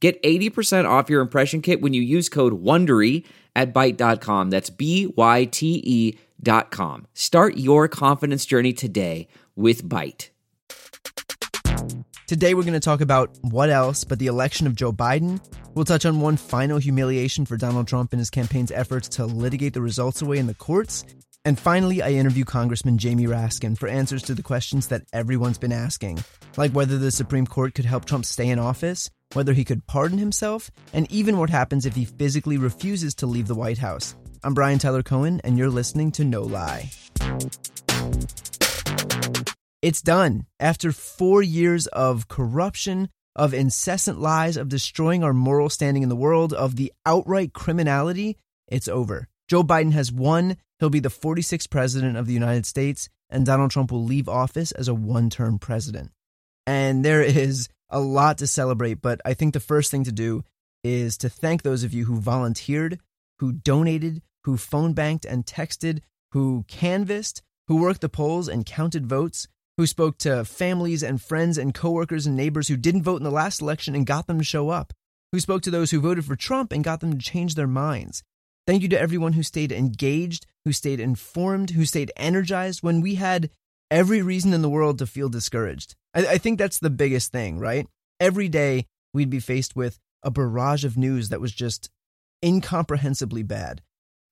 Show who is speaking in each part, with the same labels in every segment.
Speaker 1: Get 80% off your impression kit when you use code WONDERY at Byte.com. That's B-Y-T-E dot com. Start your confidence journey today with Byte.
Speaker 2: Today we're going to talk about what else but the election of Joe Biden. We'll touch on one final humiliation for Donald Trump in his campaign's efforts to litigate the results away in the courts. And finally, I interview Congressman Jamie Raskin for answers to the questions that everyone's been asking, like whether the Supreme Court could help Trump stay in office whether he could pardon himself, and even what happens if he physically refuses to leave the White House. I'm Brian Tyler Cohen, and you're listening to No Lie. It's done. After four years of corruption, of incessant lies, of destroying our moral standing in the world, of the outright criminality, it's over. Joe Biden has won. He'll be the 46th president of the United States, and Donald Trump will leave office as a one term president. And there is a lot to celebrate, but I think the first thing to do is to thank those of you who volunteered, who donated, who phone banked and texted, who canvassed, who worked the polls and counted votes, who spoke to families and friends and coworkers and neighbors who didn't vote in the last election and got them to show up, who spoke to those who voted for Trump and got them to change their minds. Thank you to everyone who stayed engaged, who stayed informed, who stayed energized when we had every reason in the world to feel discouraged. I, I think that's the biggest thing, right? Every day we'd be faced with a barrage of news that was just incomprehensibly bad.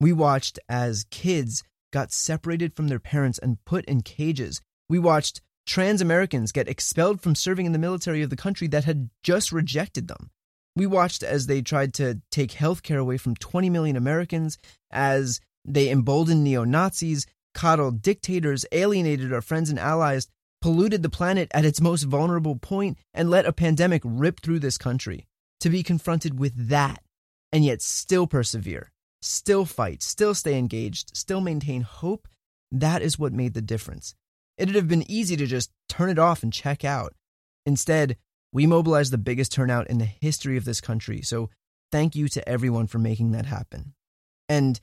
Speaker 2: We watched as kids got separated from their parents and put in cages. We watched trans Americans get expelled from serving in the military of the country that had just rejected them. We watched as they tried to take health care away from 20 million Americans, as they emboldened neo Nazis, coddled dictators, alienated our friends and allies, polluted the planet at its most vulnerable point, and let a pandemic rip through this country. To be confronted with that and yet still persevere, still fight, still stay engaged, still maintain hope, that is what made the difference. It'd have been easy to just turn it off and check out. Instead, we mobilized the biggest turnout in the history of this country, so thank you to everyone for making that happen. And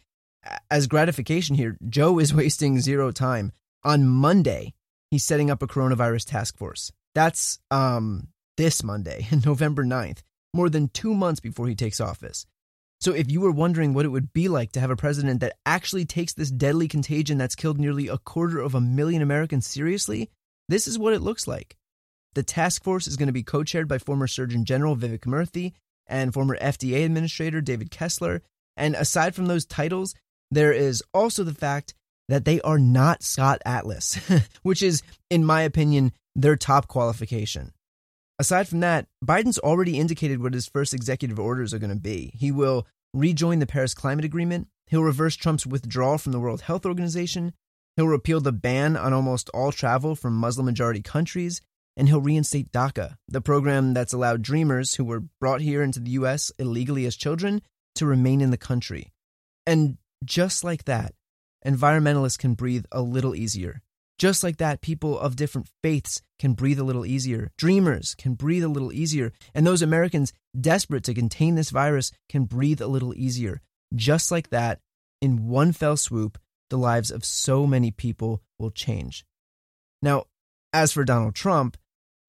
Speaker 2: as gratification here, Joe is wasting zero time. On Monday, he's setting up a coronavirus task force. That's um, this Monday, November 9th, more than two months before he takes office. So, if you were wondering what it would be like to have a president that actually takes this deadly contagion that's killed nearly a quarter of a million Americans seriously, this is what it looks like. The task force is going to be co chaired by former Surgeon General Vivek Murthy and former FDA Administrator David Kessler. And aside from those titles, there is also the fact that they are not Scott Atlas, which is, in my opinion, their top qualification. Aside from that, Biden's already indicated what his first executive orders are going to be. He will rejoin the Paris Climate Agreement, he'll reverse Trump's withdrawal from the World Health Organization, he'll repeal the ban on almost all travel from Muslim majority countries, and he'll reinstate DACA, the program that's allowed dreamers who were brought here into the U.S. illegally as children to remain in the country. And just like that, environmentalists can breathe a little easier. Just like that, people of different faiths can breathe a little easier. Dreamers can breathe a little easier. And those Americans desperate to contain this virus can breathe a little easier. Just like that, in one fell swoop, the lives of so many people will change. Now, as for Donald Trump,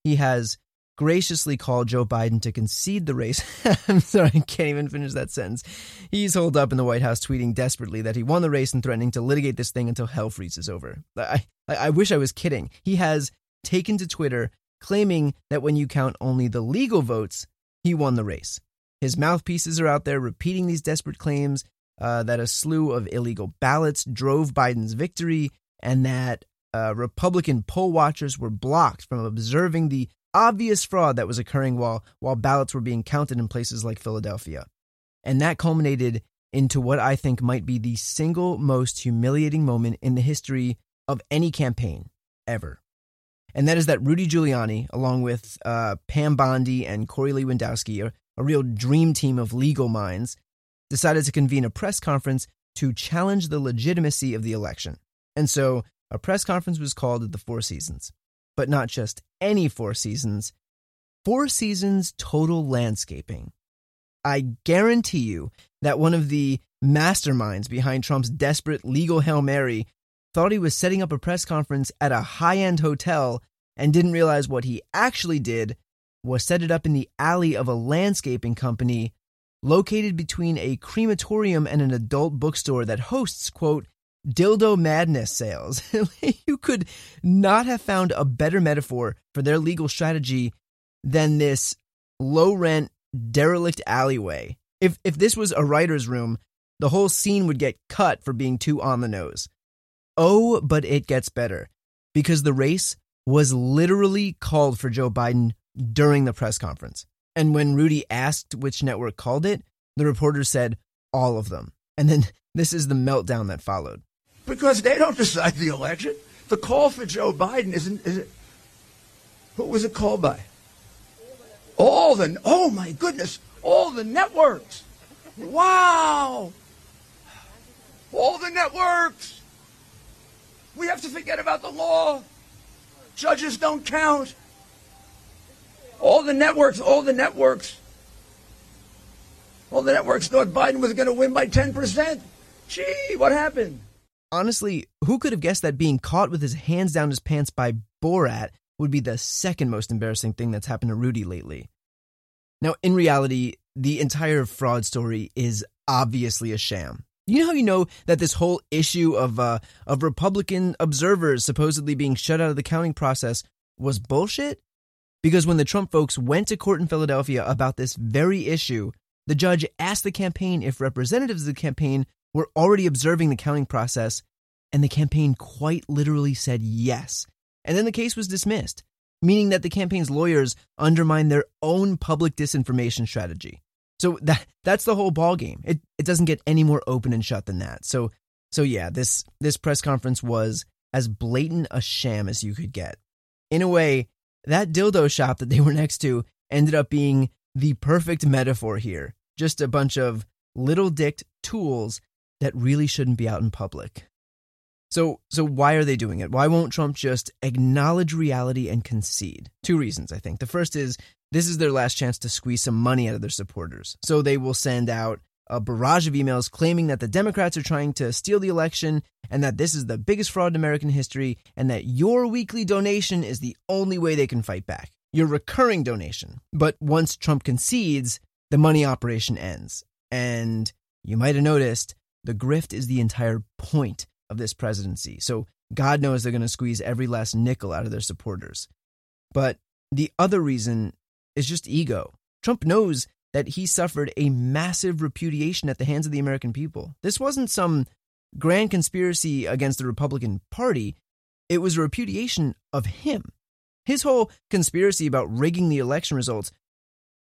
Speaker 2: he has graciously called Joe Biden to concede the race. I'm sorry, I can't even finish that sentence. He's holed up in the White House tweeting desperately that he won the race and threatening to litigate this thing until hell freezes over. I, I, I wish I was kidding. He has taken to Twitter claiming that when you count only the legal votes, he won the race. His mouthpieces are out there repeating these desperate claims uh, that a slew of illegal ballots drove Biden's victory and that uh, Republican poll watchers were blocked from observing the obvious fraud that was occurring while, while ballots were being counted in places like Philadelphia. And that culminated into what I think might be the single most humiliating moment in the history of any campaign ever. And that is that Rudy Giuliani, along with uh, Pam Bondi and Corey Lewandowski, are, a real dream team of legal minds, decided to convene a press conference to challenge the legitimacy of the election. And so a press conference was called at the Four Seasons. But not just any Four Seasons, Four Seasons Total Landscaping. I guarantee you that one of the masterminds behind Trump's desperate legal Hail Mary thought he was setting up a press conference at a high end hotel and didn't realize what he actually did was set it up in the alley of a landscaping company located between a crematorium and an adult bookstore that hosts, quote, dildo madness sales. you could not have found a better metaphor for their legal strategy than this low rent, derelict alleyway. If, if this was a writer's room, the whole scene would get cut for being too on the nose. Oh, but it gets better because the race was literally called for Joe Biden during the press conference. And when Rudy asked which network called it, the reporter said all of them. And then this is the meltdown that followed.
Speaker 3: Because they don't decide the election. The call for Joe Biden isn't, is it? Who was it called by? All the, oh my goodness, all the networks. Wow. All the networks. We have to forget about the law. Judges don't count. All the networks, all the networks, all the networks thought Biden was going to win by 10%. Gee, what happened?
Speaker 2: Honestly, who could have guessed that being caught with his hands down his pants by Borat would be the second most embarrassing thing that's happened to Rudy lately? Now, in reality, the entire fraud story is obviously a sham. You know how you know that this whole issue of uh, of Republican observers supposedly being shut out of the counting process was bullshit? Because when the Trump folks went to court in Philadelphia about this very issue, the judge asked the campaign if representatives of the campaign were already observing the counting process, and the campaign quite literally said yes. And then the case was dismissed, meaning that the campaign's lawyers undermined their own public disinformation strategy. So that that's the whole ballgame. It it doesn't get any more open and shut than that. So so yeah, this this press conference was as blatant a sham as you could get. In a way, that dildo shop that they were next to ended up being the perfect metaphor here. Just a bunch of little dicked tools that really shouldn't be out in public. So, so why are they doing it? Why won't Trump just acknowledge reality and concede? Two reasons, I think. The first is this is their last chance to squeeze some money out of their supporters. So they will send out a barrage of emails claiming that the Democrats are trying to steal the election and that this is the biggest fraud in American history and that your weekly donation is the only way they can fight back. Your recurring donation. But once Trump concedes, the money operation ends. And you might have noticed the grift is the entire point of this presidency. So God knows they're going to squeeze every last nickel out of their supporters. But the other reason is just ego. Trump knows that he suffered a massive repudiation at the hands of the American people. This wasn't some grand conspiracy against the Republican Party, it was a repudiation of him. His whole conspiracy about rigging the election results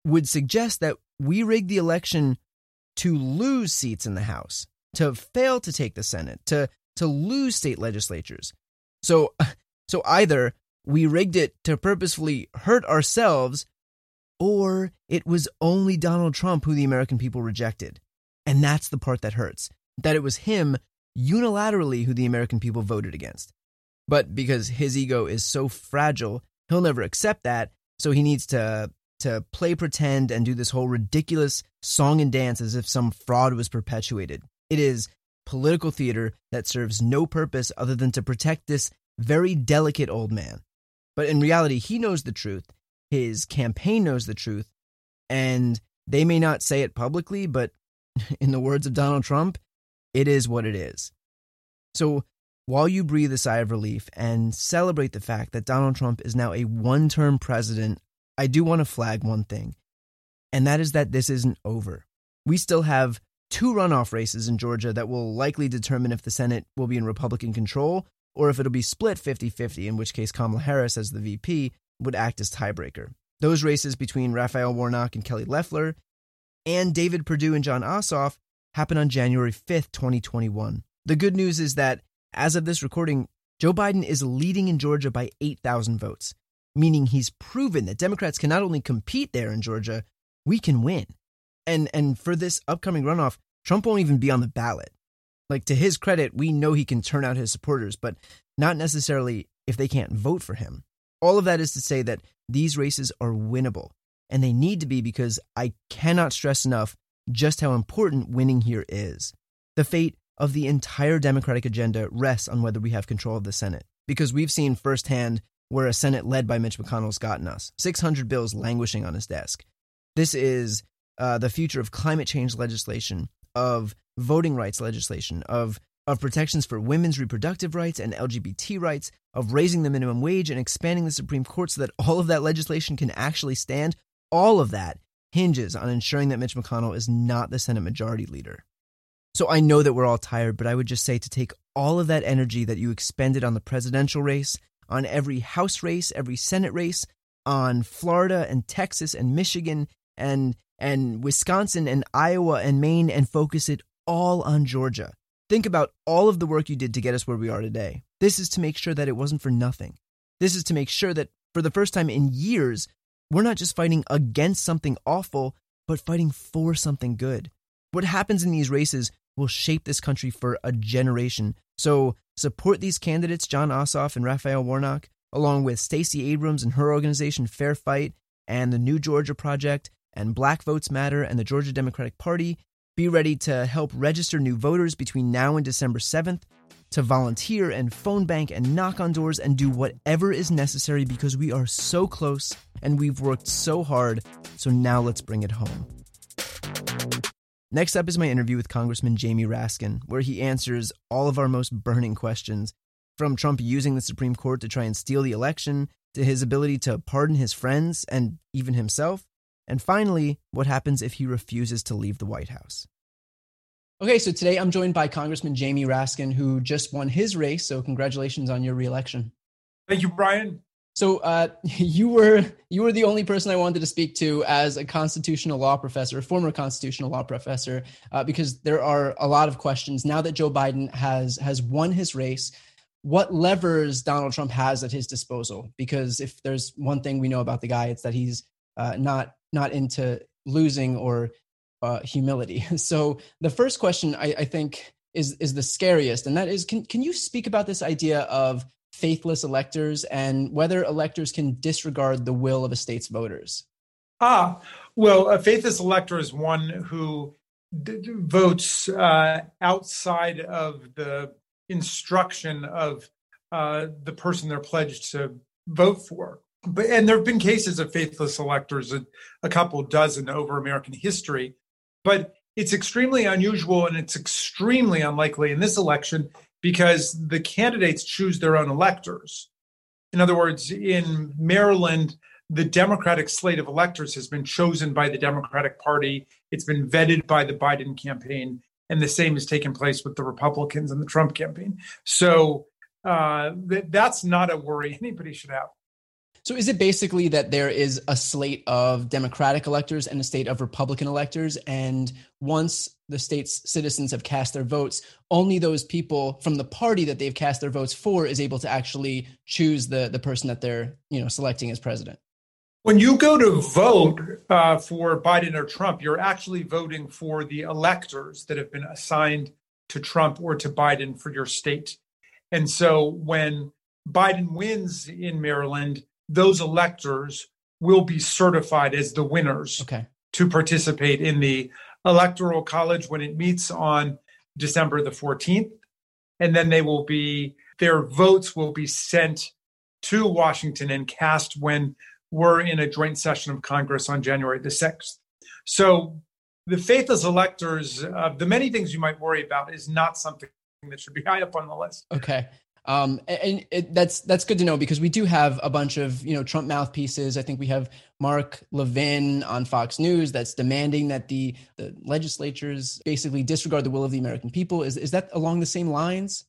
Speaker 2: would suggest that we rigged the election to lose seats in the House, to fail to take the Senate, to to lose state legislatures. So so either we rigged it to purposefully hurt ourselves or it was only Donald Trump who the American people rejected. And that's the part that hurts that it was him unilaterally who the American people voted against. But because his ego is so fragile, he'll never accept that. So he needs to to play pretend and do this whole ridiculous song and dance as if some fraud was perpetuated. It is political theater that serves no purpose other than to protect this very delicate old man. But in reality, he knows the truth his campaign knows the truth, and they may not say it publicly, but in the words of Donald Trump, it is what it is. So while you breathe a sigh of relief and celebrate the fact that Donald Trump is now a one term president, I do want to flag one thing, and that is that this isn't over. We still have two runoff races in Georgia that will likely determine if the Senate will be in Republican control or if it'll be split 50 50, in which case Kamala Harris, as the VP, would act as tiebreaker. Those races between Raphael Warnock and Kelly Loeffler and David Perdue and Jon Ossoff happen on January 5th, 2021. The good news is that as of this recording, Joe Biden is leading in Georgia by 8,000 votes, meaning he's proven that Democrats can not only compete there in Georgia, we can win. And and for this upcoming runoff, Trump won't even be on the ballot. Like to his credit, we know he can turn out his supporters, but not necessarily if they can't vote for him. All of that is to say that these races are winnable, and they need to be because I cannot stress enough just how important winning here is. The fate of the entire Democratic agenda rests on whether we have control of the Senate, because we've seen firsthand where a Senate led by Mitch McConnell's gotten us 600 bills languishing on his desk. This is uh, the future of climate change legislation, of voting rights legislation, of of protections for women's reproductive rights and LGBT rights, of raising the minimum wage and expanding the Supreme Court so that all of that legislation can actually stand, all of that hinges on ensuring that Mitch McConnell is not the Senate Majority Leader. So I know that we're all tired, but I would just say to take all of that energy that you expended on the presidential race, on every House race, every Senate race, on Florida and Texas and Michigan and and Wisconsin and Iowa and Maine and focus it all on Georgia. Think about all of the work you did to get us where we are today. This is to make sure that it wasn't for nothing. This is to make sure that for the first time in years, we're not just fighting against something awful, but fighting for something good. What happens in these races will shape this country for a generation. So support these candidates, Jon Ossoff and Raphael Warnock, along with Stacey Abrams and her organization Fair Fight and the New Georgia Project and Black Votes Matter and the Georgia Democratic Party. Be ready to help register new voters between now and December 7th, to volunteer and phone bank and knock on doors and do whatever is necessary because we are so close and we've worked so hard. So now let's bring it home. Next up is my interview with Congressman Jamie Raskin, where he answers all of our most burning questions from Trump using the Supreme Court to try and steal the election, to his ability to pardon his friends and even himself, and finally, what happens if he refuses to leave the White House. Okay, so today I'm joined by Congressman Jamie Raskin, who just won his race. So congratulations on your reelection.
Speaker 4: Thank you, Brian.
Speaker 2: So uh, you were you were the only person I wanted to speak to as a constitutional law professor, a former constitutional law professor, uh, because there are a lot of questions now that Joe Biden has has won his race. What levers Donald Trump has at his disposal? Because if there's one thing we know about the guy, it's that he's uh, not not into losing or uh, humility. So the first question I, I think is is the scariest, and that is can can you speak about this idea of faithless electors and whether electors can disregard the will of a state's voters?
Speaker 4: Ah, well, a faithless elector is one who d- d- votes uh, outside of the instruction of uh, the person they're pledged to vote for but and there have been cases of faithless electors, a, couple dozen over American history, but it's extremely unusual and it's extremely unlikely in this election because the candidates choose their own electors. In other words, in Maryland, the Democratic slate of electors has been chosen by the Democratic Party. It's been vetted by the Biden campaign, and the same has taken place with the Republicans and the Trump campaign. So uh, th- that's not a worry anybody should have.
Speaker 2: So is it basically that there is a slate of Democratic electors and a state of Republican electors, and once the state's citizens have cast their votes, only those people from the party that they've cast their votes for is able to actually choose the the person that they're you know selecting as president?
Speaker 4: When you go to vote uh, for Biden or Trump, you're actually voting for the electors that have been assigned to Trump or to Biden for your state. And so when Biden wins in Maryland, those electors will be certified as the winners
Speaker 2: okay.
Speaker 4: to participate in the electoral college when it meets on December the 14th. And then they will be, their votes will be sent to Washington and cast when we're in a joint session of Congress on January the 6th. So the faithless electors, uh, the many things you might worry about, is not something that should be high up on the list.
Speaker 2: Okay. Um, and it, that's that's good to know because we do have a bunch of you know Trump mouthpieces. I think we have Mark Levin on Fox News that's demanding that the, the legislatures basically disregard the will of the American people. Is is that along the same lines?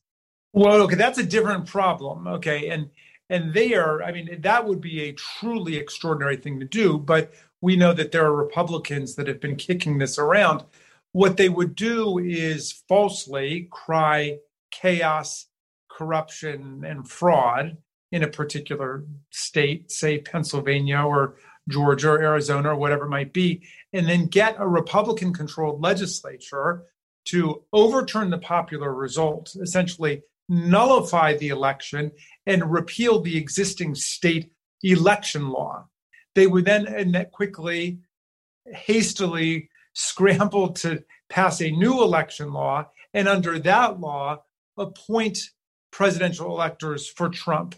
Speaker 4: Well, okay, that's a different problem. Okay, and and there, I mean, that would be a truly extraordinary thing to do. But we know that there are Republicans that have been kicking this around. What they would do is falsely cry chaos corruption and fraud in a particular state, say Pennsylvania or Georgia or Arizona or whatever it might be, and then get a Republican controlled legislature to overturn the popular result, essentially nullify the election and repeal the existing state election law. They would then quickly, hastily scramble to pass a new election law, and under that law, appoint presidential electors for Trump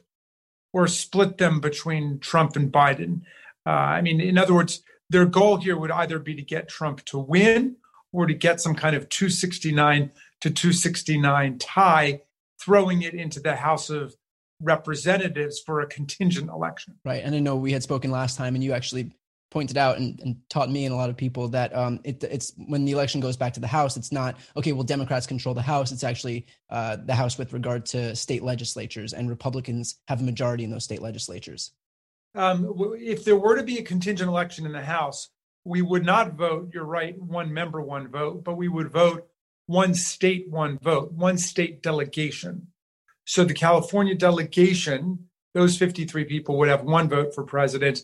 Speaker 4: or split them between Trump and Biden. Uh, I mean, in other words, their goal here would either be to get Trump to win or to get some kind of 269 to 269 tie, throwing it into the House of Representatives for a contingent election.
Speaker 5: Right. And I know we had spoken last time, and you actually pointed out and, and taught me and a lot of people that um, it, it's when the election goes back to the House, it's not okay. Well, Democrats control the House. It's actually uh, the House with regard to state legislatures, and Republicans have a majority in those state legislatures.
Speaker 4: Um, if there were to be a contingent election in the House, we would not vote, you're right, one member, one vote, but we would vote one state, one vote, one state delegation. So the California delegation, those 53 people would have one vote for president,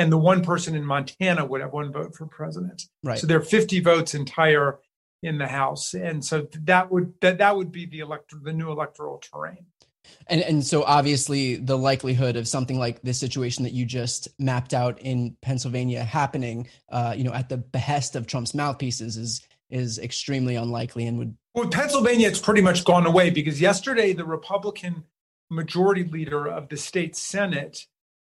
Speaker 4: and the one person in Montana would have one vote for president.
Speaker 5: Right.
Speaker 4: So there are 50 votes entire in the House, and so that would that that would be the elect the new electoral terrain.
Speaker 5: And and so obviously the likelihood of something like this situation that you just mapped out in Pennsylvania happening, uh, you know, at the behest of Trump's mouthpieces is is extremely unlikely and would.
Speaker 4: Well, Pennsylvania, it's pretty much gone away because yesterday the Republican majority leader of the state Senate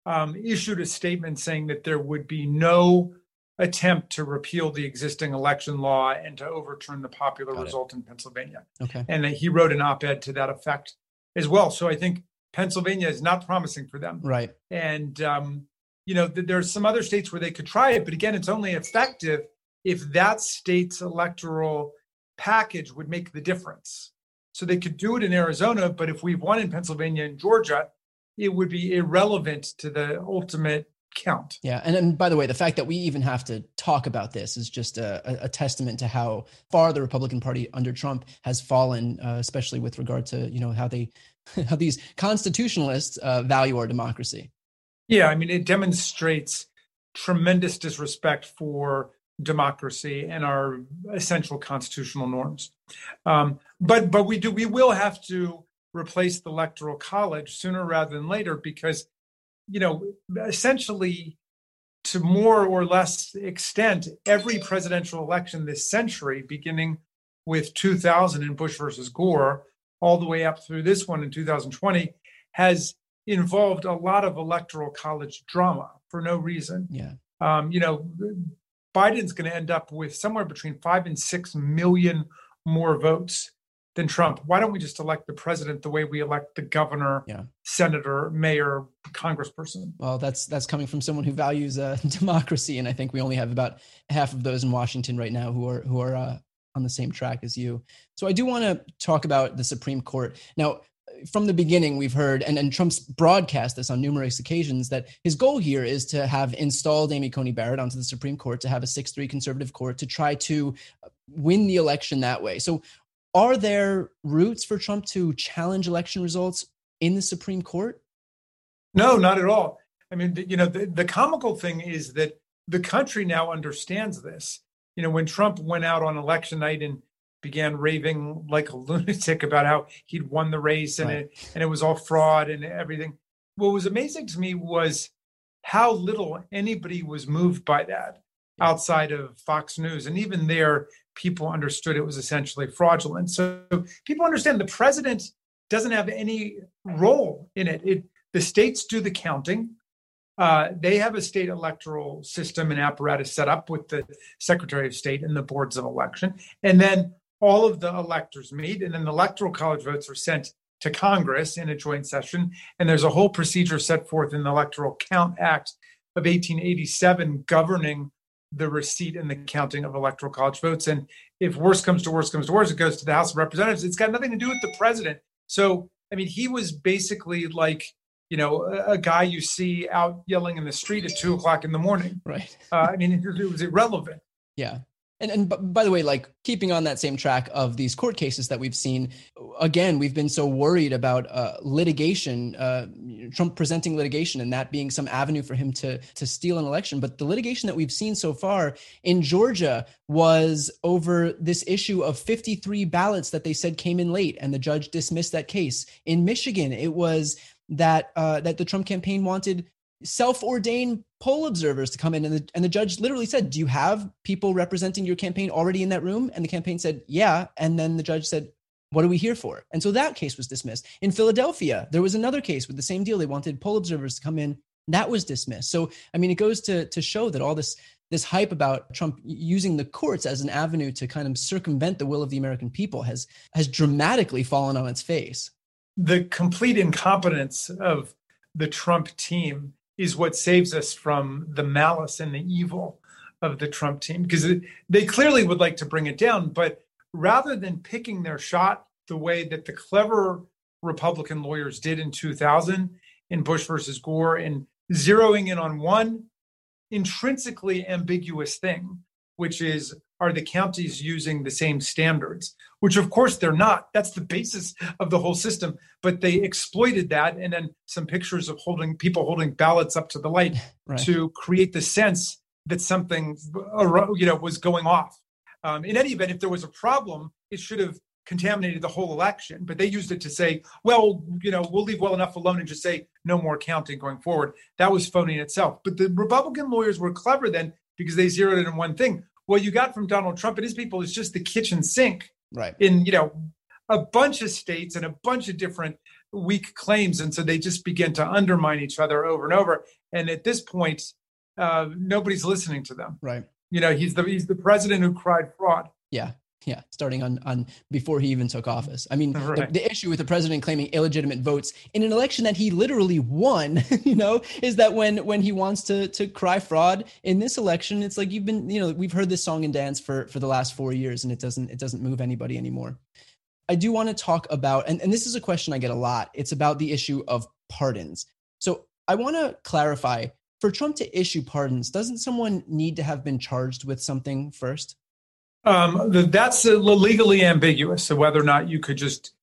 Speaker 4: um, issued a statement saying that there would be no attempt to repeal the existing election law and to overturn the popular Got result it. in Pennsylvania.
Speaker 5: Okay.
Speaker 4: And he wrote an op ed to that effect as well. So I think Pennsylvania is not promising for them.
Speaker 5: Right.
Speaker 4: And, um, you know, th- there's some other states where they could try it, but again, it's only effective if that state's electoral package would make the difference. So they could do it in Arizona, but if we've won in Pennsylvania and Georgia, it would be irrelevant to the ultimate count.
Speaker 5: Yeah, and, and by the way, the fact that we even have to talk about this is just a, a testament to how far the Republican Party under Trump has fallen, uh, especially with regard to you know how they how these constitutionalists uh, value our democracy.
Speaker 4: Yeah, I mean it demonstrates tremendous disrespect for democracy and our essential constitutional norms. Um, but but we do we will have to replace the electoral college sooner rather than later because you know, essentially to more or less extent, every presidential election this century, beginning with 2000 in Bush versus Gore, all the way up through this one in 2020, has involved a lot of electoral college drama for no reason.
Speaker 5: Yeah.
Speaker 4: Um, you know, Biden's going to end up with somewhere between five and six million more votes than Trump. Why don't we just elect the president the way we elect the governor,
Speaker 5: yeah.
Speaker 4: senator, mayor, congressperson?
Speaker 5: Well, that's that's coming from someone who values uh, democracy, and I think we only have about half of those in Washington right now who are who are uh, on the same track as you. So I do want to talk about the Supreme Court now. From the beginning, we've heard, and, and Trump's broadcast this on numerous occasions, that his goal here is to have installed Amy Coney Barrett onto the Supreme Court, to have a 6 3 conservative court, to try to win the election that way. So, are there routes for Trump to challenge election results in the Supreme Court?
Speaker 4: No, not at all. I mean, you know, the, the comical thing is that the country now understands this. You know, when Trump went out on election night and began raving like a lunatic about how he'd won the race and right. it and it was all fraud and everything. What was amazing to me was how little anybody was moved by that outside of Fox News. And even there, people understood it was essentially fraudulent. So people understand the president doesn't have any role in it. it the states do the counting. Uh, they have a state electoral system and apparatus set up with the Secretary of State and the boards of election. And then all of the electors meet, and then the electoral college votes are sent to Congress in a joint session. And there's a whole procedure set forth in the Electoral Count Act of 1887 governing the receipt and the counting of electoral college votes. And if worse comes to worse comes to worse, it goes to the House of Representatives. It's got nothing to do with the president. So, I mean, he was basically like, you know, a, a guy you see out yelling in the street at two o'clock in the morning.
Speaker 5: Right.
Speaker 4: Uh, I mean, it, it was irrelevant.
Speaker 5: Yeah. And, and by the way, like keeping on that same track of these court cases that we've seen, again, we've been so worried about uh, litigation, uh, Trump presenting litigation, and that being some avenue for him to to steal an election. But the litigation that we've seen so far in Georgia was over this issue of 53 ballots that they said came in late, and the judge dismissed that case. In Michigan, it was that uh, that the Trump campaign wanted self-ordained poll observers to come in and the, and the judge literally said do you have people representing your campaign already in that room? And the campaign said yeah. And then the judge said what are we here for? And so that case was dismissed. In philadelphia there was another case with the same deal. They wanted poll observers to come in. That was dismissed. So i mean it goes to to show that all this this hype about trump using the courts as an avenue to kind of circumvent the will of the american people has has dramatically fallen on its face.
Speaker 4: The complete incompetence of the trump team is what saves us from the malice and the evil of the Trump team because they clearly would like to bring it down. But rather than picking their shot the way that the clever Republican lawyers did in 2000 in Bush versus Gore and zeroing in on one intrinsically ambiguous thing, which is are the counties using the same standards? Which, of course, they're not. That's the basis of the whole system. But they exploited that, and then some pictures of holding people holding ballots up to the light right. to create the sense that something, you know, was going off. Um, in any event, if there was a problem, it should have contaminated the whole election. But they used it to say, well, you know, we'll leave well enough alone and just say no more counting going forward. That was phony in itself. But the Republican lawyers were clever then because they zeroed in on one thing what you got from Donald Trump and his people is just the kitchen sink.
Speaker 5: Right.
Speaker 4: In, you know, a bunch of states and a bunch of different weak claims. And so they just begin to undermine each other over and over. And at this point, uh, nobody's listening to them.
Speaker 5: Right.
Speaker 4: You know, he's the he's the president who cried fraud.
Speaker 5: Yeah. Yeah, starting on on before he even took office. I mean, right. the, the, issue with the president claiming illegitimate votes in an election that he literally won, you know, is that when when he wants to to cry fraud in this election, it's like you've been, you know, we've heard this song and dance for for the last four years, and it doesn't it doesn't move anybody anymore. I do want to talk about, and, and this is a question I get a lot. It's about the issue of pardons. So I want to clarify for Trump to issue pardons, doesn't someone need to have been charged with something first?
Speaker 4: Um, that's legally ambiguous. So whether or not you could just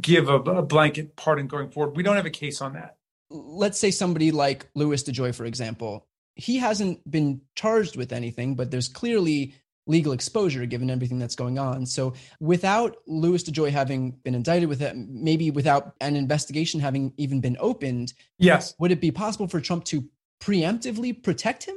Speaker 4: give a, a, blanket pardon going forward, we don't have a case on that.
Speaker 5: Let's say somebody like Louis DeJoy, for example, he hasn't been charged with anything, but there's clearly legal exposure given everything that's going on. So without Louis DeJoy having been indicted with it, maybe without an investigation having even been opened,
Speaker 4: yes,
Speaker 5: would it be possible for Trump to preemptively protect him?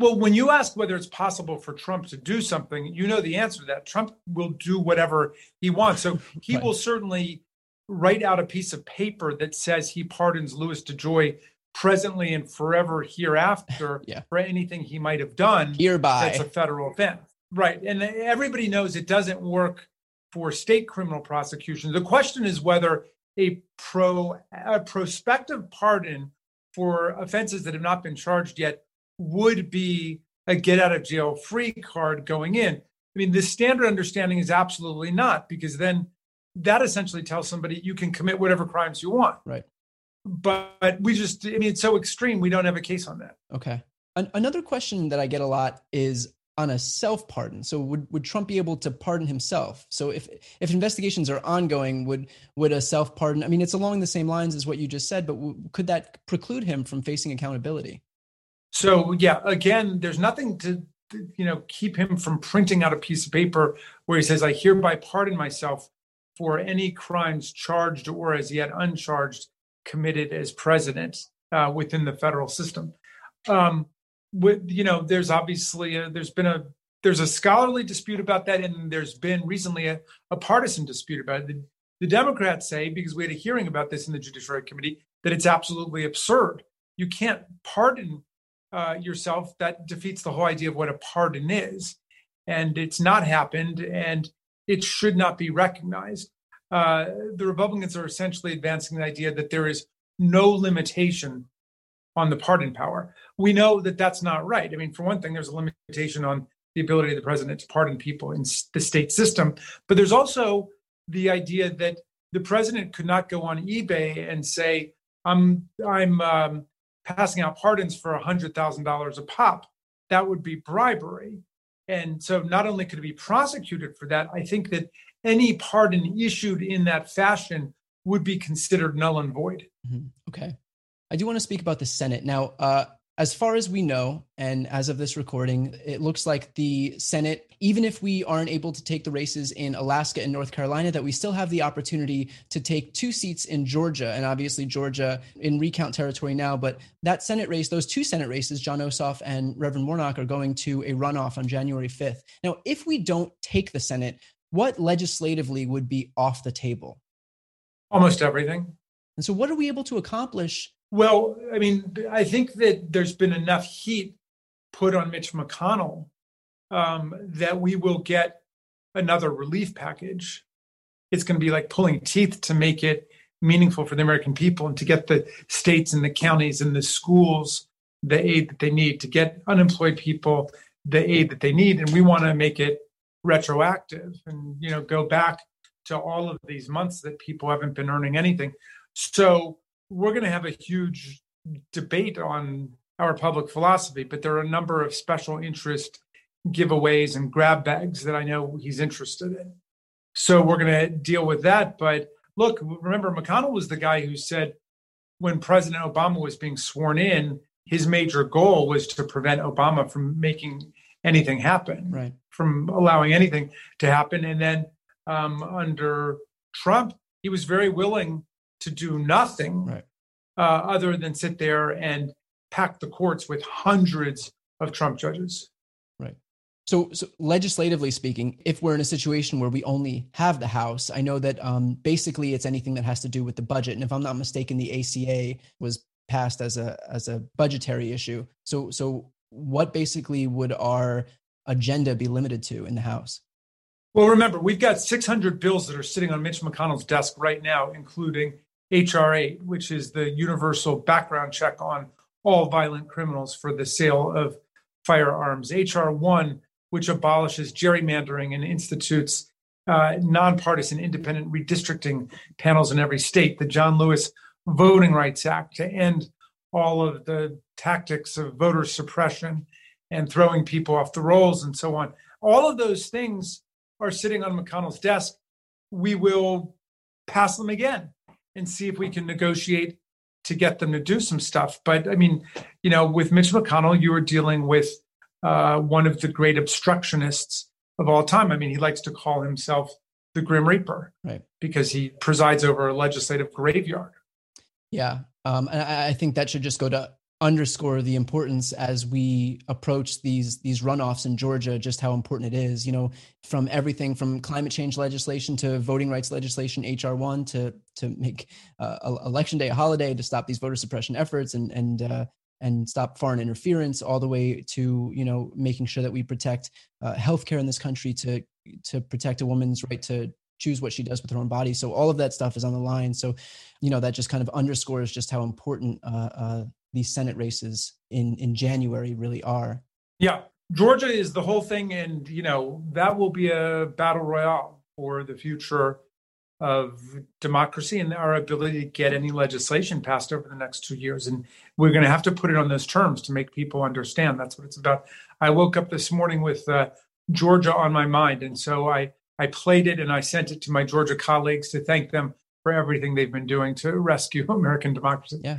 Speaker 4: Well, when you ask whether it's possible for Trump to do something, you know the answer to that. Trump will do whatever he wants. So he right. will certainly write out a piece of paper that says he pardons Louis DeJoy presently and forever hereafter
Speaker 5: yeah.
Speaker 4: for anything he might have done.
Speaker 5: Hereby.
Speaker 4: That's a federal offense. Right. And everybody knows it doesn't work for state criminal prosecution. The question is whether a pro a prospective pardon for offenses that have not been charged yet would be a get out of jail free card going in. I mean, the standard understanding is absolutely not, because then that essentially tells somebody you can commit whatever crimes you want.
Speaker 5: Right.
Speaker 4: But we just, I mean, it's so extreme. We don't have a case on that.
Speaker 5: Okay. An- another question that I get a lot is on a self pardon. So would, would Trump be able to pardon himself? So if if investigations are ongoing, would would a self pardon? I mean, it's along the same lines as what you just said, but w- could that preclude him from facing accountability?
Speaker 4: So yeah, again, there's nothing to you know keep him from printing out a piece of paper where he says, "I hereby pardon myself for any crimes charged or as yet uncharged committed as president uh, within the federal system." Um, with you know, there's obviously a, there's been a there's a scholarly dispute about that, and there's been recently a, a partisan dispute about it. The, the Democrats say, because we had a hearing about this in the Judiciary Committee, that it's absolutely absurd. You can't pardon uh, yourself, that defeats the whole idea of what a pardon is. And it's not happened, and it should not be recognized. Uh, the Republicans are essentially advancing the idea that there is no limitation on the pardon power. We know that that's not right. I mean, for one thing, there's a limitation on the ability of the president to pardon people in the state system, but there's also the idea that the president could not go on eBay and say, "I'm I'm um, passing out pardons for $100,000 a pop. That would be bribery. And so not only could it be prosecuted for that, I think that any pardon issued in that fashion would be considered null and void.
Speaker 5: Mm-hmm. Okay. I do want to speak about the Senate. Now, uh, as far as we know, and as of this recording, it looks like the Senate, even if we aren't able to take the races in Alaska and North Carolina, that we still have the opportunity to take two seats in Georgia. And obviously, Georgia in recount territory now. But that Senate race, those two Senate races, Jon Ossoff and Reverend Warnock, are going to a runoff on January 5th. Now, if we don't take the Senate, what legislatively would be off the table?
Speaker 4: Almost everything.
Speaker 5: And so, what are we able to accomplish
Speaker 4: well, I mean, I think that there's been enough heat put on Mitch McConnell um, that we will get another relief package. It's going to be like pulling teeth to make it meaningful for the American people and to get the states and the counties and the schools the aid that they need to get unemployed people the aid that they need and we want to make it retroactive and you know go back to all of these months that people haven't been earning anything so we're going to have a huge debate on our public philosophy, but there are a number of special interest giveaways and grab bags that I know he's interested in. So we're going to deal with that. But look, remember, McConnell was the guy who said when President Obama was being sworn in, his major goal was to prevent Obama from making anything happen,
Speaker 5: right.
Speaker 4: from allowing anything to happen. And then um, under Trump, he was very willing to do nothing
Speaker 5: right.
Speaker 4: uh, other than sit there and pack the courts with hundreds of Trump judges.
Speaker 5: Right. So, so legislatively speaking, if we're in a situation where we only have the House, I know that um, basically it's anything that has to do with the budget. And if I'm not mistaken, the ACA was passed as a as a budgetary issue. So, so what basically would our agenda be limited to in the House?
Speaker 4: Well, remember, we've got 600 bills that are sitting on Mitch McConnell's desk right now, including HR 8, which is the universal background check on all violent criminals for the sale of firearms. HR 1, which abolishes gerrymandering and institutes uh, nonpartisan independent redistricting panels in every state. The John Lewis Voting Rights Act to end all of the tactics of voter suppression and throwing people off the rolls and so on. All of those things are sitting on McConnell's desk. We will pass them again and see if we can negotiate to get them to do some stuff. But I mean, you know, with Mitch McConnell, you were dealing with uh, one of the great obstructionists of all time. I mean, he likes to call himself the Grim Reaper,
Speaker 5: right?
Speaker 4: Because he presides over a legislative graveyard.
Speaker 5: Yeah, um, and I, I think that should just go to underscore the importance as we approach these these runoffs in Georgia just how important it is you know from everything from climate change legislation to voting rights legislation HR1 to to make uh, election day a holiday to stop these voter suppression efforts and and uh, and stop foreign interference all the way to you know making sure that we protect uh, healthcare in this country to to protect a woman's right to choose what she does with her own body. So all of that stuff is on the line. So you know that just kind of underscores just how important uh, uh, these Senate races in in January really are.
Speaker 4: Yeah, Georgia is the whole thing, and you know that will be a battle royale for the future of democracy and our ability to get any legislation passed over the next two years. And we're going to have to put it on those terms to make people understand. That's what it's about. I woke up this morning with uh, Georgia on my mind, and so I I played it and I sent it to my Georgia colleagues to thank them for everything they've been doing to rescue American democracy.
Speaker 5: Yeah.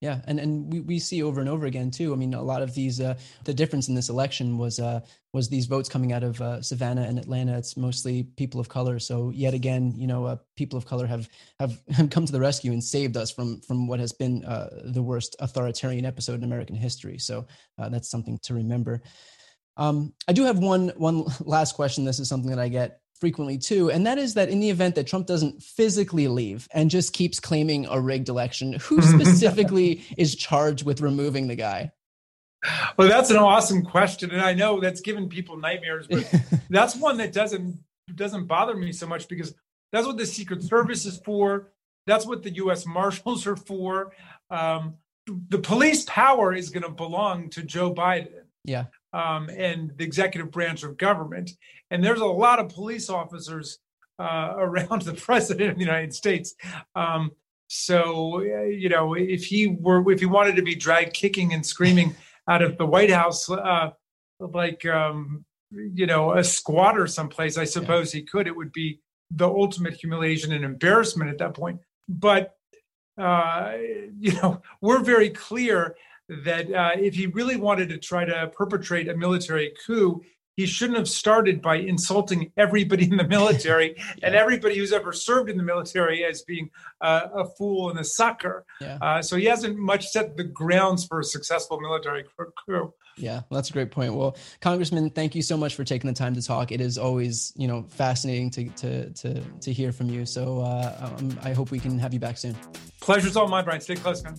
Speaker 5: Yeah, and and we, we see over and over again too. I mean, a lot of these uh, the difference in this election was uh, was these votes coming out of uh, Savannah and Atlanta. It's mostly people of color. So yet again, you know, uh, people of color have, have have come to the rescue and saved us from from what has been uh, the worst authoritarian episode in American history. So uh, that's something to remember. Um, I do have one one last question. This is something that I get frequently too, and that is that in the event that Trump doesn't physically leave and just keeps claiming a rigged election, who specifically is charged with removing the guy?
Speaker 4: Well, that's an awesome question, and I know that's given people nightmares, but that's one that doesn't doesn't bother me so much because that's what the Secret Service is for. That's what the U.S. Marshals are for. Um, the police power is going to belong to Joe Biden.
Speaker 5: Yeah
Speaker 4: um, and the executive branch of government. And there's a lot of police officers uh, around the president of the United States. Um, so you know, if he were, if he wanted to be dragged kicking and screaming out of the White House, uh, like um, you know, a squatter someplace, I suppose yeah. he could. It would be the ultimate humiliation and embarrassment at that point. But uh, you know, we're very clear that uh, if he really wanted to try to perpetrate a military coup, he shouldn't have started by insulting everybody in the military yeah. and everybody who's ever served in the military as being uh, a fool and a sucker. Yeah. Uh, so he hasn't much set the grounds for a successful military coup.
Speaker 5: Yeah, that's a great point. Well, Congressman, thank you so much for taking the time to talk. It is always, you know, fascinating to to to, to hear from you. So uh, um, I hope we can have you back soon.
Speaker 4: Pleasure's all mine, Brian. Stay close, man.